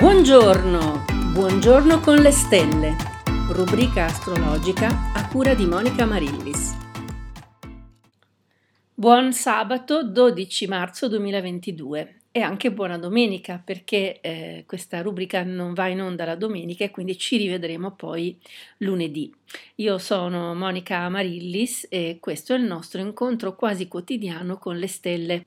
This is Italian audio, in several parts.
Buongiorno, buongiorno con le stelle, rubrica astrologica a cura di Monica Marillis. Buon sabato 12 marzo 2022 e anche buona domenica perché eh, questa rubrica non va in onda la domenica e quindi ci rivedremo poi lunedì. Io sono Monica Amarillis e questo è il nostro incontro quasi quotidiano con le stelle.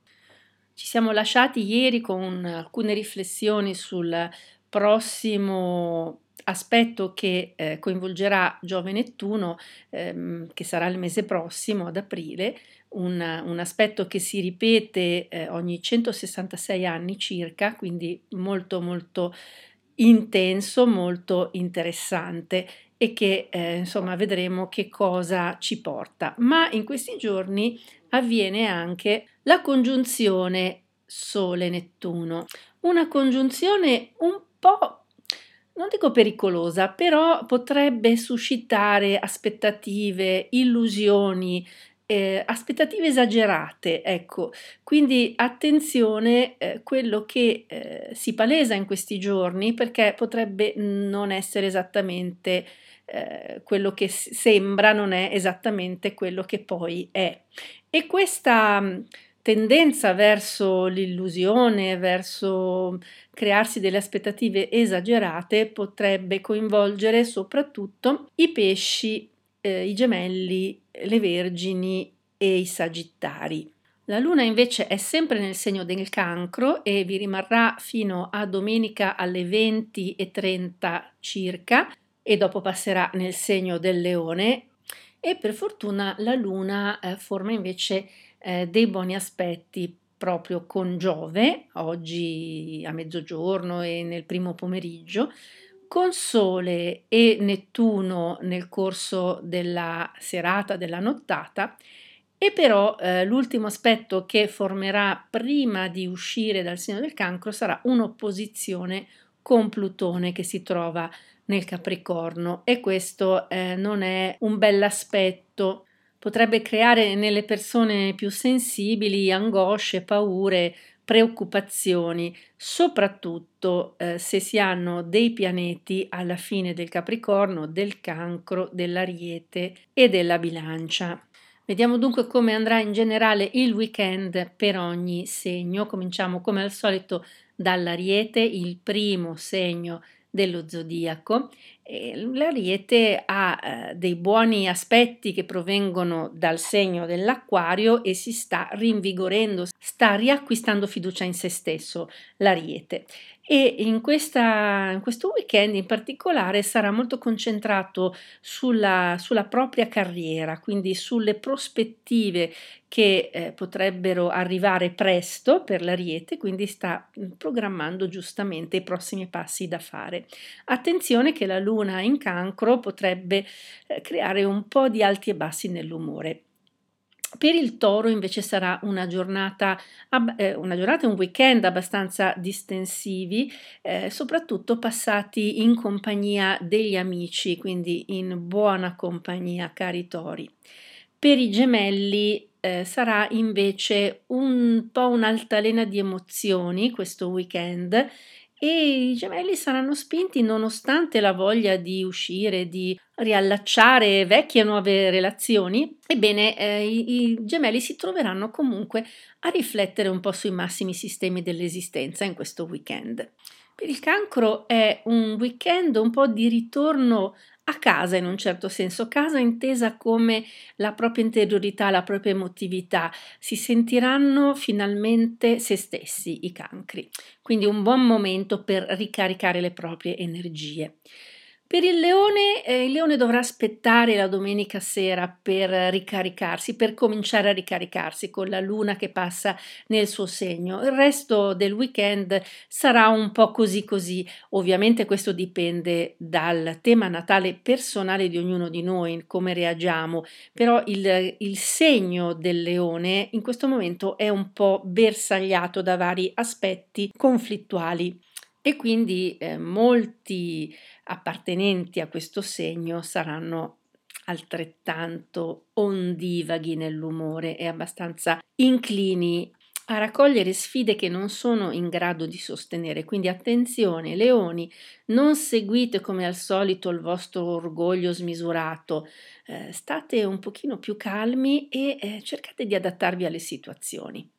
Ci siamo lasciati ieri con alcune riflessioni sul prossimo aspetto che eh, coinvolgerà Giove Nettuno, ehm, che sarà il mese prossimo, ad aprile, un, un aspetto che si ripete eh, ogni 166 anni circa, quindi molto molto intenso, molto interessante e che eh, insomma vedremo che cosa ci porta. Ma in questi giorni avviene anche la congiunzione Sole-Nettuno, una congiunzione un po' non dico pericolosa, però potrebbe suscitare aspettative, illusioni, eh, aspettative esagerate, ecco, quindi attenzione eh, quello che eh, si palesa in questi giorni perché potrebbe non essere esattamente eh, quello che sembra, non è esattamente quello che poi è. E questa tendenza verso l'illusione, verso crearsi delle aspettative esagerate potrebbe coinvolgere soprattutto i pesci, eh, i gemelli, le vergini e i sagittari. La luna invece è sempre nel segno del cancro e vi rimarrà fino a domenica alle 20 e 30 circa e dopo passerà nel segno del leone. E per fortuna la luna eh, forma invece eh, dei buoni aspetti proprio con Giove, oggi a mezzogiorno e nel primo pomeriggio, con Sole e Nettuno nel corso della serata, della nottata, e però eh, l'ultimo aspetto che formerà prima di uscire dal segno del cancro sarà un'opposizione con Plutone che si trova nel Capricorno e questo eh, non è un bell'aspetto potrebbe creare nelle persone più sensibili angosce, paure, preoccupazioni, soprattutto eh, se si hanno dei pianeti alla fine del Capricorno, del Cancro, dell'Ariete e della Bilancia. Vediamo dunque come andrà in generale il weekend per ogni segno. Cominciamo come al solito dall'Ariete, il primo segno dello zodiaco. L'ariete ha eh, dei buoni aspetti che provengono dal segno dell'acquario e si sta rinvigorendo, sta riacquistando fiducia in se stesso l'ariete e in, questa, in, questo weekend in particolare sarà molto concentrato sulla, sulla propria carriera, quindi sulle prospettive che eh, potrebbero arrivare presto per l'Ariete, quindi sta mm, programmando giustamente i prossimi passi da fare. Attenzione che la Luna in cancro potrebbe eh, creare un po' di alti e bassi nell'umore. Per il toro invece sarà una giornata, eh, una giornata e un weekend abbastanza distensivi, eh, soprattutto passati in compagnia degli amici, quindi in buona compagnia, cari tori. Per i gemelli sarà invece un po' un'altalena di emozioni questo weekend e i gemelli saranno spinti nonostante la voglia di uscire, di riallacciare vecchie e nuove relazioni, ebbene eh, i, i, gemelli si troveranno comunque a riflettere un po' sui massimi sistemi dell'esistenza in questo weekend. Per il cancro è un weekend un po' di ritorno a casa in un certo senso, casa intesa come la propria interiorità, la propria emotività, si sentiranno finalmente se stessi i cancri, quindi un buon momento per ricaricare le proprie energie. Per il leone, eh, il leone dovrà aspettare la domenica sera per ricaricarsi, per cominciare a ricaricarsi con la luna che passa nel suo segno. Il resto del weekend sarà un po' così così. Ovviamente questo dipende dal tema natale personale di ognuno di noi, come reagiamo, però il, il segno del leone in questo momento è un po' bersagliato da vari aspetti conflittuali e quindi eh, molti appartenenti a questo segno saranno altrettanto ondivaghi nell'umore e abbastanza inclini a raccogliere sfide che non sono in grado di sostenere. Quindi attenzione, leoni, non seguite come al solito il vostro orgoglio smisurato, eh, state un pochino più calmi e eh, cercate di adattarvi alle situazioni.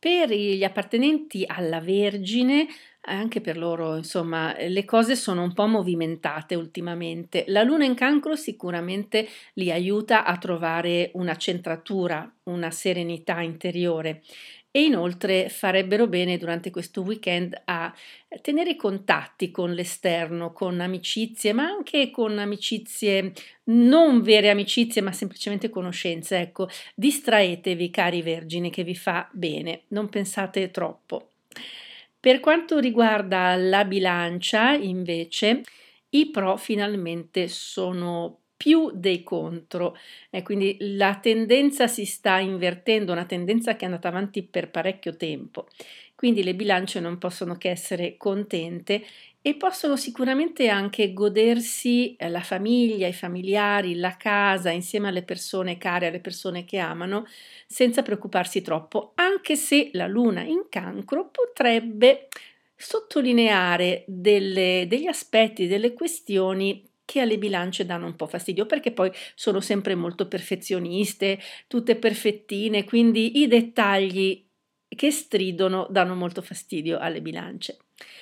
Per gli appartenenti alla Vergine, anche per loro, insomma, le cose sono un po' movimentate ultimamente. La luna in cancro sicuramente li aiuta a trovare una centratura, una serenità interiore e inoltre farebbero bene durante questo weekend a tenere contatti con l'esterno, con amicizie, ma anche con amicizie non vere amicizie, ma semplicemente conoscenze. Ecco, distraetevi, cari vergini, che vi fa bene, non pensate troppo. Per quanto riguarda la bilancia, invece, i pro finalmente sono più dei contro. E quindi la tendenza si sta invertendo, una tendenza che è andata avanti per parecchio tempo. Quindi le bilance non possono che essere contente e possono sicuramente anche godersi eh, la famiglia, i familiari, la casa insieme alle persone care, alle persone che amano, senza preoccuparsi troppo, anche se la luna in cancro potrebbe sottolineare delle, degli aspetti, delle questioni che alle bilance danno un po' fastidio perché poi sono sempre molto perfezioniste, tutte perfettine, quindi i dettagli che stridono danno molto fastidio alle bilance.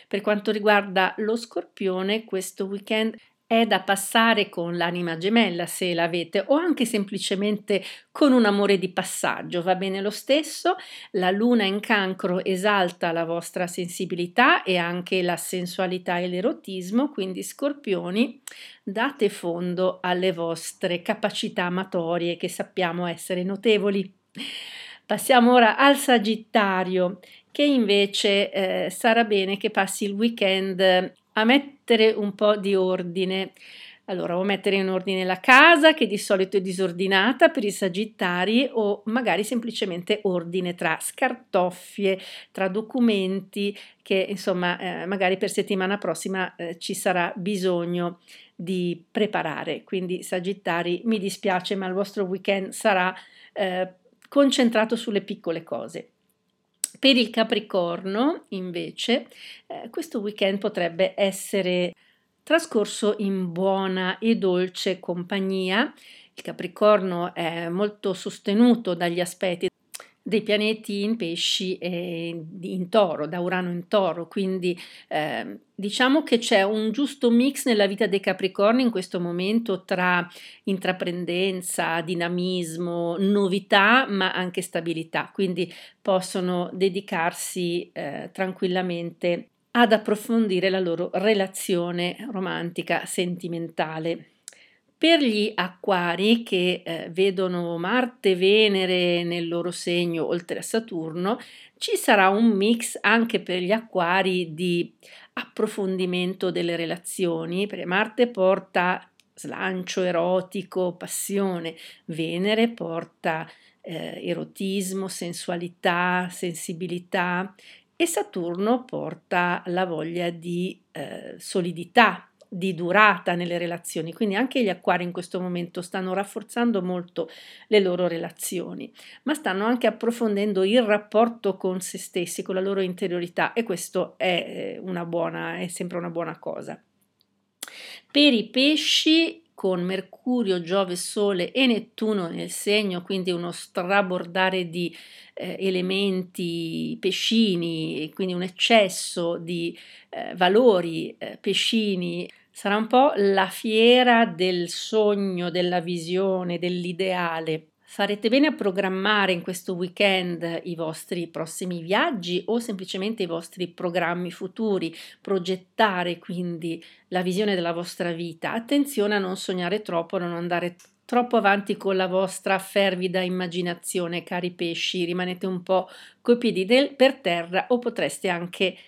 Per quanto riguarda lo scorpione, questo weekend è da passare con l'anima gemella se l'avete o anche semplicemente con un amore di passaggio, va bene lo stesso. La luna in cancro esalta la vostra sensibilità e anche la sensualità e l'erotismo, quindi scorpioni, date fondo alle vostre capacità amatorie che sappiamo essere notevoli. Passiamo ora al Sagittario, che invece eh, sarà bene che passi il weekend a mettere un po' di ordine. Allora, o mettere in ordine la casa, che di solito è disordinata per i sagittari, o magari semplicemente ordine tra scartoffie, tra documenti, che insomma eh, magari per settimana prossima eh, ci sarà bisogno di preparare. Quindi, sagittari, mi dispiace, ma il vostro weekend sarà eh, concentrato sulle piccole cose. Per il Capricorno, invece, eh, questo weekend potrebbe essere trascorso in buona e dolce compagnia. Il Capricorno è molto sostenuto dagli aspetti dei pianeti in pesci e in toro, da Urano in toro, quindi eh, diciamo che c'è un giusto mix nella vita dei Capricorni in questo momento tra intraprendenza, dinamismo, novità, ma anche stabilità, quindi possono dedicarsi eh, tranquillamente ad approfondire la loro relazione romantica, sentimentale. Per gli acquari che eh, vedono Marte e Venere nel loro segno oltre a Saturno, ci sarà un mix anche per gli acquari di approfondimento delle relazioni, perché Marte porta slancio erotico, passione, Venere porta eh, erotismo, sensualità, sensibilità e Saturno porta la voglia di eh, solidità, di durata nelle relazioni, quindi anche gli acquari in questo momento stanno rafforzando molto le loro relazioni, ma stanno anche approfondendo il rapporto con se stessi, con la loro interiorità e questo è eh, una buona, è sempre una buona cosa. Per i pesci con Mercurio, Giove, Sole e Nettuno nel segno, quindi uno strabordare di eh, elementi pescini, quindi un eccesso di eh, valori eh, pescini. Sarà un po' la fiera del sogno, della visione, dell'ideale. Farete bene a programmare in questo weekend i vostri prossimi viaggi o semplicemente i vostri programmi futuri, progettare quindi la visione della vostra vita. Attenzione a non sognare troppo, a non andare troppo avanti con la vostra fervida immaginazione, cari pesci, rimanete un po' coi piedi del, per terra o potreste anche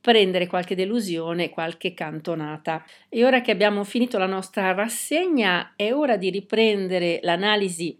prendere qualche delusione, qualche cantonata. E ora che abbiamo finito la nostra rassegna, è ora di riprendere l'analisi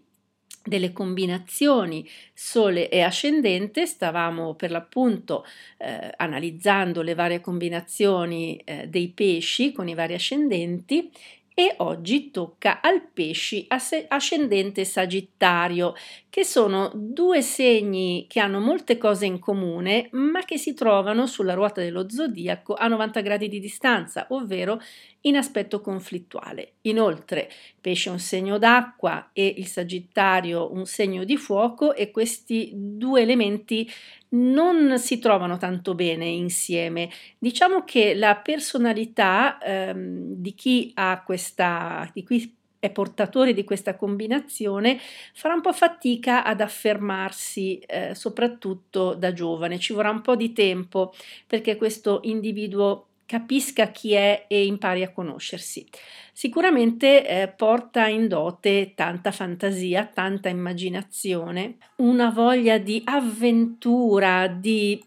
delle combinazioni sole e ascendente stavamo per l'appunto eh, analizzando le varie combinazioni eh, dei pesci con i vari ascendenti e oggi tocca al pesci ascendente sagittario, che sono due segni che hanno molte cose in comune, ma che si trovano sulla ruota dello zodiaco a 90 gradi di distanza, ovvero in aspetto conflittuale. Inoltre, pesce è un segno d'acqua e il Sagittario un segno di fuoco e questi due elementi non si trovano tanto bene insieme. Diciamo che la personalità ehm, di chi ha questa di chi è portatore di questa combinazione farà un po' fatica ad affermarsi, eh, soprattutto da giovane. Ci vorrà un po' di tempo perché questo individuo capisca chi è e impari a conoscersi. Sicuramente eh, porta in dote tanta fantasia, tanta immaginazione, una voglia di avventura, di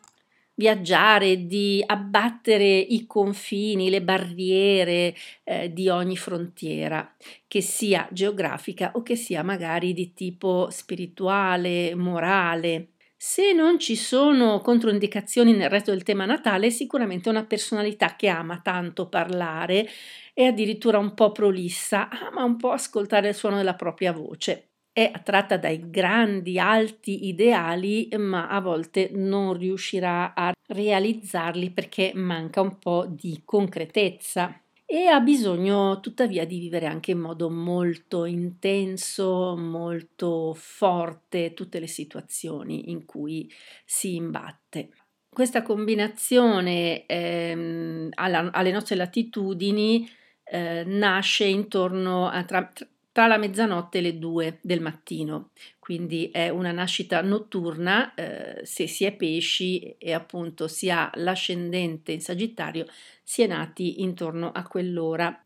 viaggiare, di abbattere i confini, le barriere eh, di ogni frontiera, che sia geografica o che sia magari di tipo spirituale, morale. Se non ci sono controindicazioni nel resto del tema natale, sicuramente una personalità che ama tanto parlare e addirittura un po' prolissa, ama un po' ascoltare il suono della propria voce. È attratta dai grandi, alti ideali, ma a volte non riuscirà a realizzarli perché manca un po' di concretezza e ha bisogno tuttavia di vivere anche in modo molto intenso, molto forte tutte le situazioni in cui si imbatte. Questa combinazione ehm, alla, alle nostre latitudini eh, nasce intorno a tra, la mezzanotte e le due del mattino, quindi è una nascita notturna eh, se si è pesci e appunto si ha l'ascendente in Sagittario, si è nati intorno a quell'ora.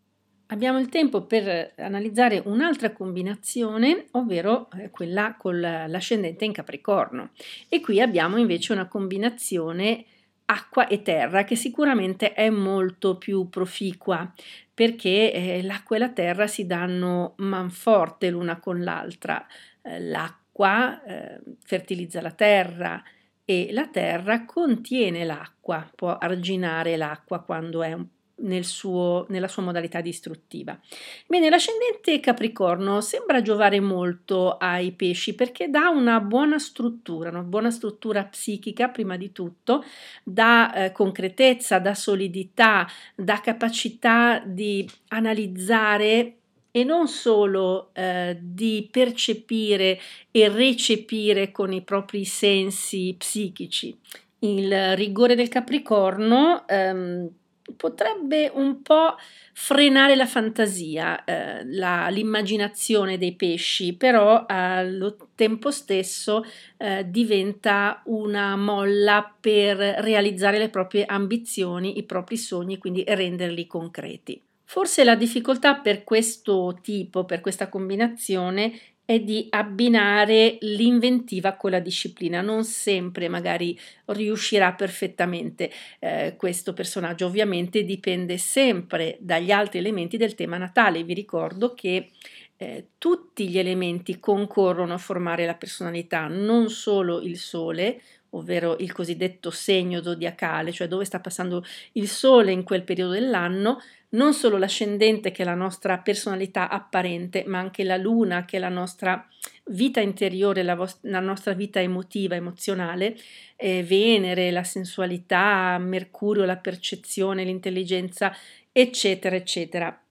Abbiamo il tempo per analizzare un'altra combinazione, ovvero eh, quella con l'ascendente in Capricorno. E qui abbiamo invece una combinazione acqua e terra che sicuramente è molto più proficua perché eh, l'acqua e la terra si danno manforte l'una con l'altra. Eh, l'acqua eh, fertilizza la terra e la terra contiene l'acqua, può arginare l'acqua quando è un nel suo, nella sua modalità distruttiva. Bene, l'ascendente Capricorno sembra giovare molto ai pesci perché dà una buona struttura, una buona struttura psichica prima di tutto, dà eh, concretezza, dà solidità, dà capacità di analizzare e non solo eh, di percepire e recepire con i propri sensi psichici. Il rigore del Capricorno ehm, potrebbe un po' frenare la fantasia, eh, la, l'immaginazione dei pesci, però allo tempo stesso eh, diventa una molla per realizzare le proprie ambizioni, i propri sogni, quindi renderli concreti. Forse la difficoltà per questo tipo, per questa combinazione, è di abbinare l'inventiva con la disciplina. Non sempre magari riuscirà perfettamente eh, questo personaggio. Ovviamente dipende sempre dagli altri elementi del tema natale. Vi ricordo che eh, tutti gli elementi concorrono a formare la personalità, non solo il sole, ovvero il cosiddetto segno zodiacale, cioè dove sta passando il sole in quel periodo dell'anno, non solo l'ascendente che è la nostra personalità apparente, ma anche la luna che è la nostra vita interiore, la, vost- la nostra vita emotiva, emozionale, eh, Venere, la sensualità, Mercurio, la percezione, l'intelligenza, eccetera, eccetera.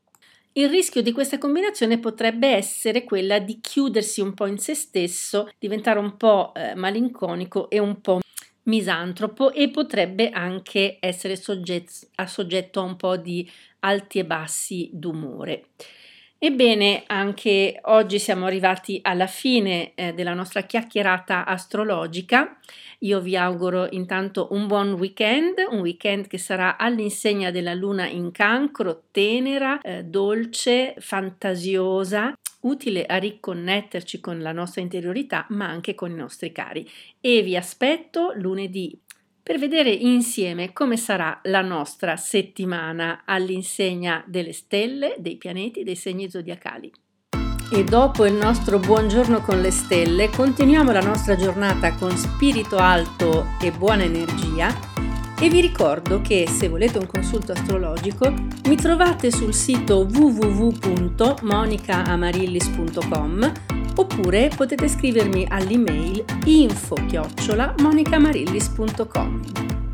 Il rischio di questa combinazione potrebbe essere quella di chiudersi un po' in se stesso, diventare un po' eh, malinconico e un po' misantropo e potrebbe anche essere soggetto a, soggetto a un po' di alti e bassi d'umore. Ebbene, anche oggi siamo arrivati alla fine eh, della nostra chiacchierata astrologica. Io vi auguro intanto un buon weekend, un weekend che sarà all'insegna della luna in cancro, tenera, eh, dolce, fantasiosa, utile a riconnetterci con la nostra interiorità, ma anche con i nostri cari. E vi aspetto lunedì per vedere insieme come sarà la nostra settimana all'insegna delle stelle, dei pianeti, dei segni zodiacali. E dopo il nostro buongiorno con le stelle, continuiamo la nostra giornata con spirito alto e buona energia E vi ricordo che se volete un consulto astrologico mi trovate sul sito www.monicamarillis.com oppure potete scrivermi all'email info-monicamarillis.com.